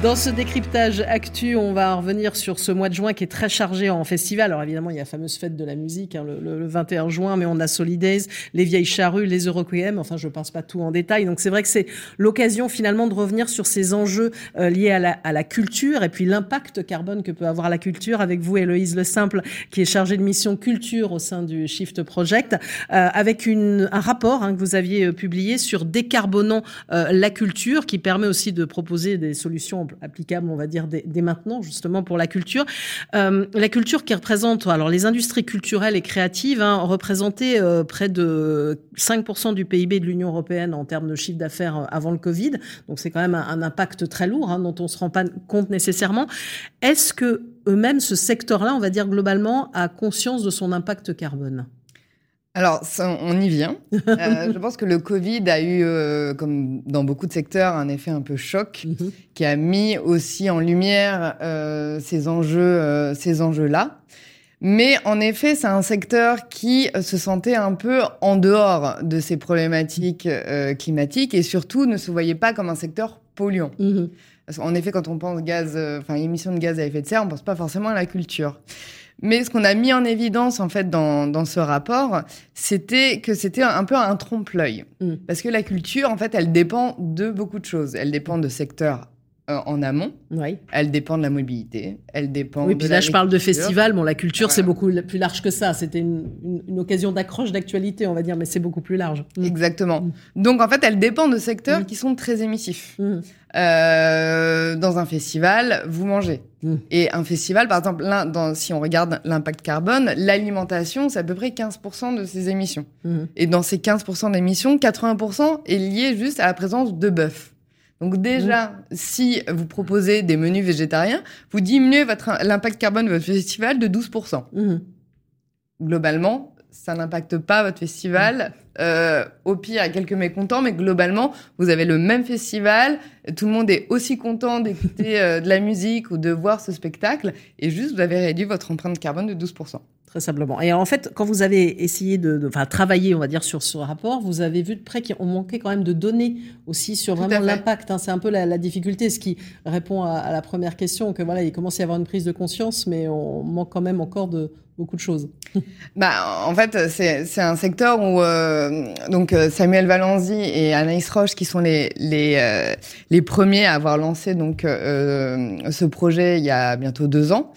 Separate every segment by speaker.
Speaker 1: Dans ce décryptage actu, on va revenir sur ce mois de juin qui est très chargé en festival. Alors évidemment, il y a la fameuse fête de la musique hein, le, 21 juin, mais on a Solidays, les vieilles charrues, les Euroquiem. Enfin, je ne pense pas tout en détail. Donc c'est vrai que c'est l'occasion finalement de revenir sur ces enjeux euh, liés à la, à la, culture et puis l'impact carbone que peut avoir la culture. Avec vous, Héloïse Le Simple, qui est chargée de mission culture au sein du Shift Project, euh, avec une, un rapport hein, que vous aviez euh, publié sur décarbonant la culture, qui permet aussi de proposer des solutions applicable, on va dire, dès, maintenant, justement, pour la culture. Euh, la culture qui représente, alors les industries culturelles et créatives, hein, représentaient euh, près de 5% du PIB de l'Union européenne en termes de chiffre d'affaires euh, avant le Covid. Donc c'est quand même un, impact très lourd hein, dont on se rend pas compte nécessairement. Est-ce que eux-mêmes, ce secteur-là, on va dire globalement, a conscience de son impact carbone?
Speaker 2: Alors, on y vient. Euh, je pense que le Covid a eu, euh, comme dans beaucoup de secteurs, un effet un peu choc mhm. qui a mis aussi en lumière euh, ces enjeux, ces enjeux-là. Mais en effet, c'est un secteur qui se sentait un peu en dehors de ces problématiques climatiques et surtout ne se voyait pas comme un secteur polluant. Mhm. En effet, quand on pense gaz, enfin émissions de gaz à effet de serre, on pense pas forcément à la culture. Mais ce qu'on a mis en évidence en fait dans, dans ce rapport, c'était que c'était un peu un trompe-l'œil, mm. parce que la culture en fait, elle dépend de beaucoup de choses. Elle dépend de secteurs euh, en amont. Oui. Elle dépend de la mobilité. Elle dépend.
Speaker 1: Oui, puis là, je parle de festival. Bon, la culture, c'est beaucoup plus large que ça. C'était une, une, occasion d'accroche d'actualité, on va dire, mais c'est beaucoup plus large.
Speaker 2: Mm. Exactement. Mm. Donc, en fait, elle dépend de secteurs mm. qui sont très émissifs. Euh, dans un festival, vous mangez. Et un festival, par exemple, là, dans, si on regarde l'impact carbone, l'alimentation, c'est à peu près 15% de ses émissions. Et dans ces 15% d'émissions, 80% est lié juste à la présence de bœuf. Donc déjà, si vous proposez des menus végétariens, vous diminuez l'impact carbone de votre festival de 12%. Mhm. Globalement, ça n'impacte pas votre festival. Euh, au pire, il y a quelques mécontents, mais globalement, vous avez le même festival. Tout le monde est aussi content d'écouter euh, de la musique ou de voir ce spectacle. Et juste, vous avez réduit votre empreinte carbone de 12%
Speaker 1: très simplement. Et en fait, quand vous avez essayé de, enfin, travailler, on va dire, sur ce rapport, vous avez vu de près qu'on manquait quand même de données aussi sur vraiment l'impact. Hein. C'est un peu la, difficulté, ce qui répond à, la première question, que voilà, il commence à y avoir une prise de conscience, mais on manque quand même encore de beaucoup de choses.
Speaker 2: bah, en fait, c'est un secteur où euh, donc euh, Samuel Valenzi et Anaïs Roche, qui sont les les, euh, les premiers à avoir lancé donc ce projet il y a bientôt deux ans.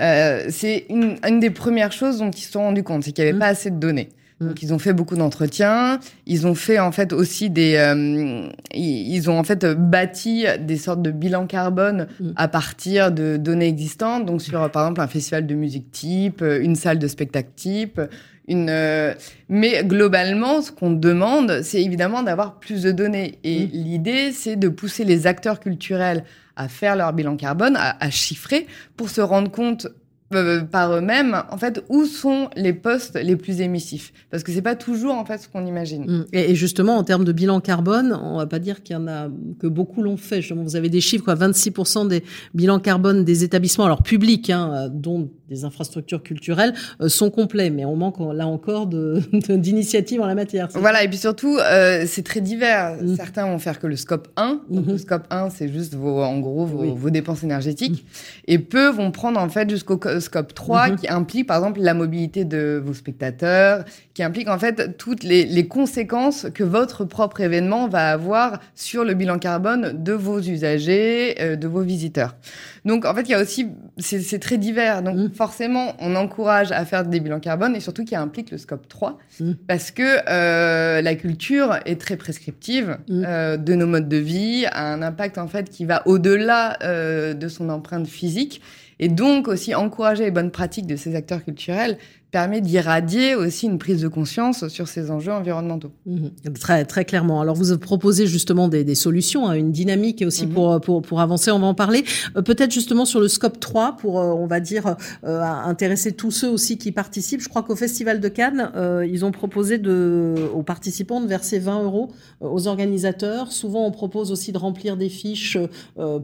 Speaker 2: Euh, c'est une, une, des premières choses dont ils se sont rendus compte, c'est qu'il n'y avait mmh. pas assez de données. Donc ils ont fait beaucoup d'entretiens, ils ont fait en fait aussi des, euh, ils ont en fait bâti des sortes de bilans carbone mmh. à partir de données existantes. Donc sur par exemple un festival de musique type, une salle de spectacle type, une. Euh, mais globalement, ce qu'on demande, c'est évidemment d'avoir plus de données. Et l'idée, c'est de pousser les acteurs culturels à faire leur bilan carbone, à, chiffrer, pour se rendre compte euh, par eux-mêmes, en fait, où sont les postes les plus émissifs? Parce que c'est pas toujours en fait ce qu'on imagine.
Speaker 1: Mmh. Et, justement, en termes de bilan carbone, on va pas dire qu'il y en a que beaucoup l'ont fait. vous avez des chiffres, quoi, 26% des bilans carbone des établissements, alors publics, hein, dont des infrastructures culturelles euh, sont complets, mais on manque là encore d'initiatives en la matière.
Speaker 2: Voilà, et puis surtout, euh, c'est très divers. Mm. Certains vont faire que le scope 1. Donc Le mm-hmm. scope 1, c'est juste vos, en gros vos, vos dépenses énergétiques. Mm. Et peu vont prendre en fait jusqu'au scope 3, mm-hmm. qui implique par exemple la mobilité de vos spectateurs, qui implique en fait toutes les, les conséquences que votre propre événement va avoir sur le bilan carbone de vos usagers, euh, de vos visiteurs. Donc en fait, il y a aussi, c'est très divers. Donc mm. forcément, on encourage à faire des bilans carbone et surtout qui implique le scope 3 mm. parce que euh, la culture est très prescriptive mm. euh, de nos modes de vie, a un impact en fait qui va au-delà euh, de son empreinte physique et donc aussi encourager les bonnes pratiques de ces acteurs culturels permet d'irradier aussi une prise de conscience sur ces enjeux environnementaux.
Speaker 1: Mhm. Très, très clairement. Alors, vous proposez justement des, des solutions, hein, une dynamique aussi mhm. pour, pour, pour avancer. On va en parler. Euh, peut-être justement sur le scope 3 pour, euh, on va dire, euh, intéresser tous ceux aussi qui participent. Je crois qu'au Festival de Cannes, ils ont proposé de, aux participants de verser 20 euros aux organisateurs. Souvent, on propose aussi de remplir des fiches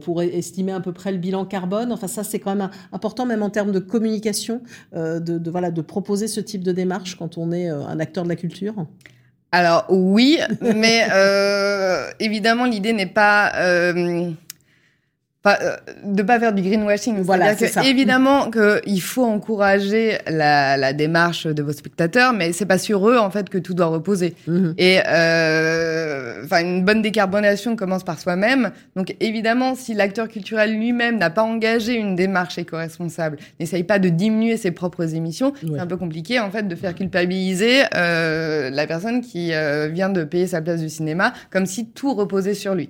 Speaker 1: pour estimer à peu près le bilan carbone. Enfin, ça, c'est quand même important, même en termes de communication, de, de, voilà, de proposer ce type de démarche quand on est euh, un acteur de la culture?
Speaker 2: Alors oui, mais euh, évidemment l'idée n'est pas euh, pas, euh, de pas faire du greenwashing. Voilà, c'est ça. Évidemment qu'il faut encourager la, la, démarche de vos spectateurs, mais c'est pas sur eux en fait que tout doit reposer. Mhm. Et euh, enfin, une bonne décarbonation commence par soi-même. Donc évidemment, si l'acteur culturel lui-même n'a pas engagé une démarche éco-responsable, n'essaye pas de diminuer ses propres émissions, c'est un peu compliqué en fait de faire culpabiliser euh, la personne qui euh, vient de payer sa place du cinéma, comme si tout reposait sur lui.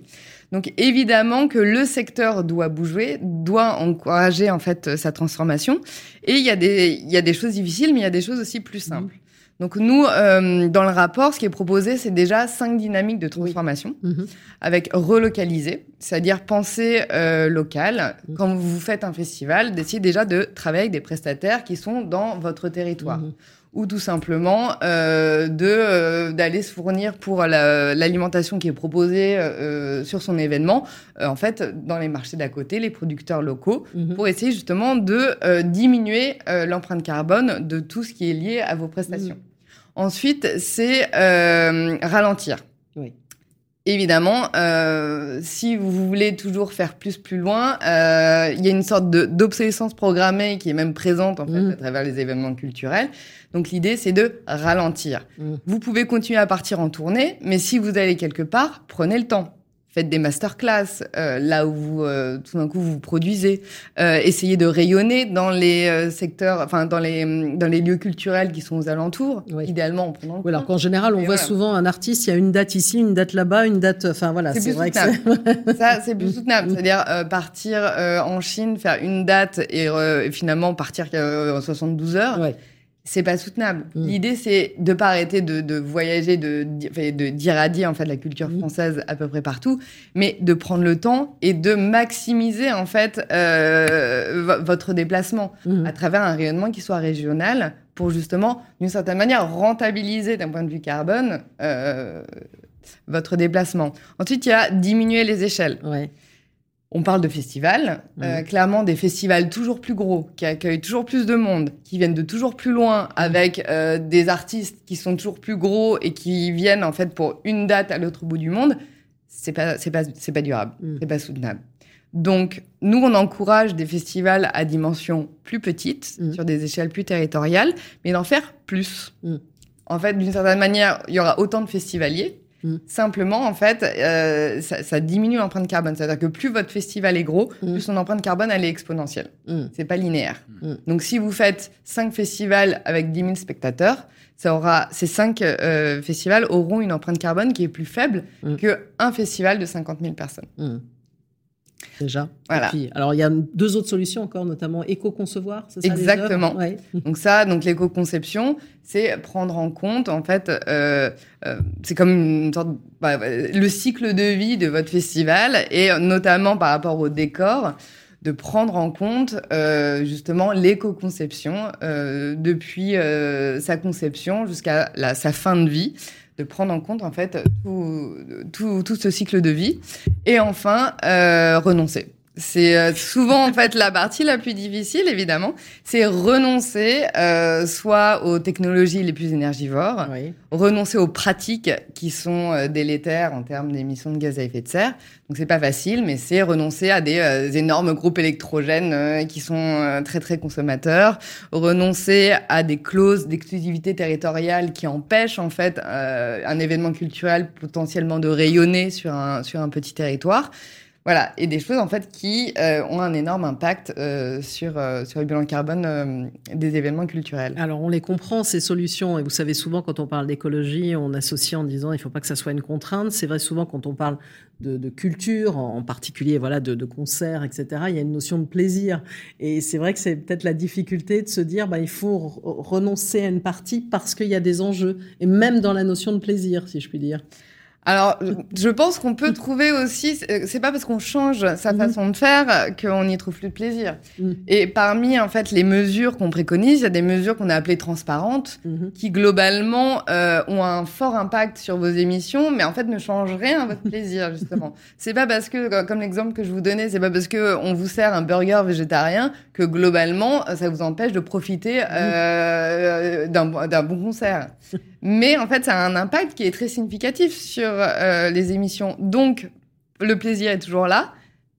Speaker 2: Donc évidemment que le secteur doit bouger, doit encourager en fait sa transformation. Et il y a des il y a des choses difficiles, mais il y a des choses aussi plus simples. Donc nous, euh, dans le rapport, ce qui est proposé, c'est déjà cinq dynamiques de transformation mhm. avec relocaliser, c'est-à-dire penser euh, local. Mhm. Quand vous faites un festival, d'essayer déjà de travailler avec des prestataires qui sont dans votre territoire. Ou tout simplement euh, de euh, d'aller se fournir pour l'alimentation qui est proposée euh, sur son événement en fait dans les marchés d'à côté les producteurs locaux mhm. pour essayer justement de diminuer l'empreinte carbone de tout ce qui est lié à vos prestations. Mhm. Ensuite, c'est ralentir. Oui. Évidemment, euh, si vous voulez toujours faire plus plus loin, euh, il y a une sorte d'obsolescence programmée qui est même présente en fait mmh. à travers les événements culturels. Donc l'idée c'est de ralentir. Mmh. Vous pouvez continuer à partir en tournée, mais si vous allez quelque part, prenez le temps faites des masterclass euh, là où vous, euh, tout d'un coup vous, vous produisez, euh, essayez de rayonner dans les euh, secteurs, enfin dans les dans les lieux culturels qui sont aux alentours, idéalement en prenant.
Speaker 1: Oui, alors qu'en général on voit souvent un artiste, il y a une date ici, une date là-bas, une date, enfin voilà,
Speaker 2: c'est vrai que ça c'est plus soutenable, c'est-à-dire partir en Chine, faire une date et, et finalement partir en 72 heures. Ouais c'est pas soutenable. Mm. L'idée, c'est de pas arrêter de, de voyager, de, de d'irradier en fait la culture mm. française à peu près partout, mais de prendre le temps et de maximiser en fait euh, votre déplacement mm. à travers un rayonnement qui soit régional pour justement, d'une certaine manière, rentabiliser d'un point de vue carbone euh, votre déplacement. Ensuite, il y a diminuer les échelles. Ouais. On parle de festivals, euh, clairement des festivals toujours plus gros, qui accueillent toujours plus de monde, qui viennent de toujours plus loin, avec euh, des artistes qui sont toujours plus gros et qui viennent en fait pour une date à l'autre bout du monde. C'est pas, c'est pas, c'est pas durable, mm. c'est pas soutenable. Donc, nous, on encourage des festivals à dimension plus petite, sur des échelles plus territoriales, mais d'en faire plus. En fait, d'une certaine manière, il y aura autant de festivaliers, Mm. Simplement, en fait, euh, ça, ça, diminue l'empreinte carbone. C'est-à-dire que plus votre festival est gros, mm. plus son empreinte carbone, elle est exponentielle. Mm. C'est pas linéaire. Donc, si vous faites 5 festivals avec 10 000 spectateurs, ça aura, ces 5 euh, festivals auront une empreinte carbone qui est plus faible qu'un festival de 50 000 personnes
Speaker 1: déjà. Voilà. alors il y a deux autres solutions encore, notamment éco-concevoir.
Speaker 2: Exactement. Donc ça, donc l'éco-conception, c'est prendre en compte en fait, euh, euh, c'est comme une sorte bah, le cycle de vie de votre festival et notamment par rapport au décor de prendre en compte euh, justement l'éco-conception euh, depuis euh, sa conception jusqu'à sa fin de vie de prendre en compte en fait tout, tout, tout ce cycle de vie. Et enfin, euh, renoncer. C'est euh, souvent en fait la partie la plus difficile, évidemment. C'est renoncer euh, soit aux technologies les plus énergivores, renoncer aux pratiques qui sont euh, délétères en termes d'émissions de gaz à effet de serre. Donc c'est pas facile, mais c'est renoncer à des, euh, énormes groupes électrogènes qui sont très très consommateurs, renoncer à des clauses d'exclusivité territoriale qui empêchent en fait un événement culturel potentiellement de rayonner sur un sur un petit territoire. Voilà, et des choses en fait qui euh, ont un énorme impact euh, sur, euh, sur le bilan carbone des événements culturels.
Speaker 1: Alors on les comprend ces solutions et vous savez souvent quand on parle d'écologie, on associe en disant il ne faut pas que ça soit une contrainte. C'est vrai souvent quand on parle de, culture, en particulier voilà de, concerts, etc. Il y a une notion de plaisir et c'est vrai que c'est peut-être la difficulté de se dire bah, il faut renoncer à une partie parce qu'il y a des enjeux et même dans la notion de plaisir si je puis dire.
Speaker 2: Alors, je pense qu'on peut trouver aussi, c'est pas parce qu'on change sa mhm. façon de faire qu'on n'y trouve plus de plaisir. Mhm. Et parmi, en fait, les mesures qu'on préconise, il y a des mesures qu'on a appelées transparentes, mhm. qui globalement euh, ont un fort impact sur vos émissions, mais en fait ne changent rien à votre plaisir, justement. c'est pas parce que, comme l'exemple que je vous donnais, c'est pas parce que on vous sert un burger végétarien que globalement, ça vous empêche de profiter euh, d'un bon concert. Mais en fait, ça a un impact qui est très significatif sur euh, les émissions. Donc, le plaisir est toujours là,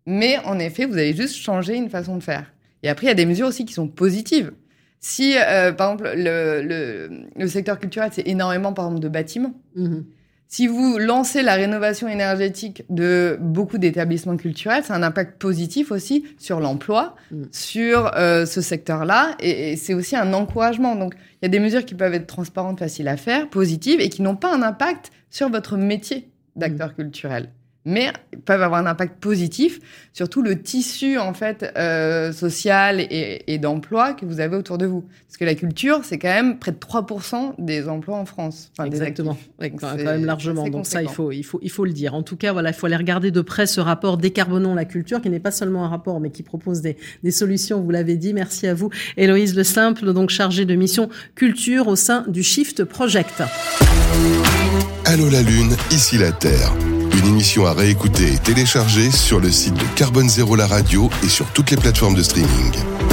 Speaker 2: mais en effet, vous avez juste changé une façon de faire. Et après, il y a des mesures aussi qui sont positives. Si, euh, par exemple, le, le, secteur culturel, c'est énormément, par exemple, de bâtiments. Mhm. Si vous lancez la rénovation énergétique de beaucoup d'établissements culturels, c'est un impact positif aussi sur l'emploi, mm. sur euh, ce secteur-là, et, et c'est aussi un encouragement. Donc, il y a des mesures qui peuvent être transparentes, faciles à faire, positives, et qui n'ont pas un impact sur votre métier d'acteur mm. culturel mais peuvent avoir un impact positif sur tout le tissu en fait euh, social et, d'emploi que vous avez autour de vous. Parce que la culture, c'est quand même près de 3% des emplois en France.
Speaker 1: Exactement, quand même largement. Donc ça, il faut, il, faut, il faut le dire. En tout cas, voilà, il faut aller regarder de près ce rapport Décarbonons la culture, qui n'est pas seulement un rapport, mais qui propose des, des solutions, vous l'avez dit. Merci à vous, Héloïse Le Simple, donc chargée de mission culture au sein du Shift Project.
Speaker 3: Allô la Lune, ici la Terre. Une émission à réécouter et télécharger sur le site de Carbone Zéro la radio et sur toutes les plateformes de streaming.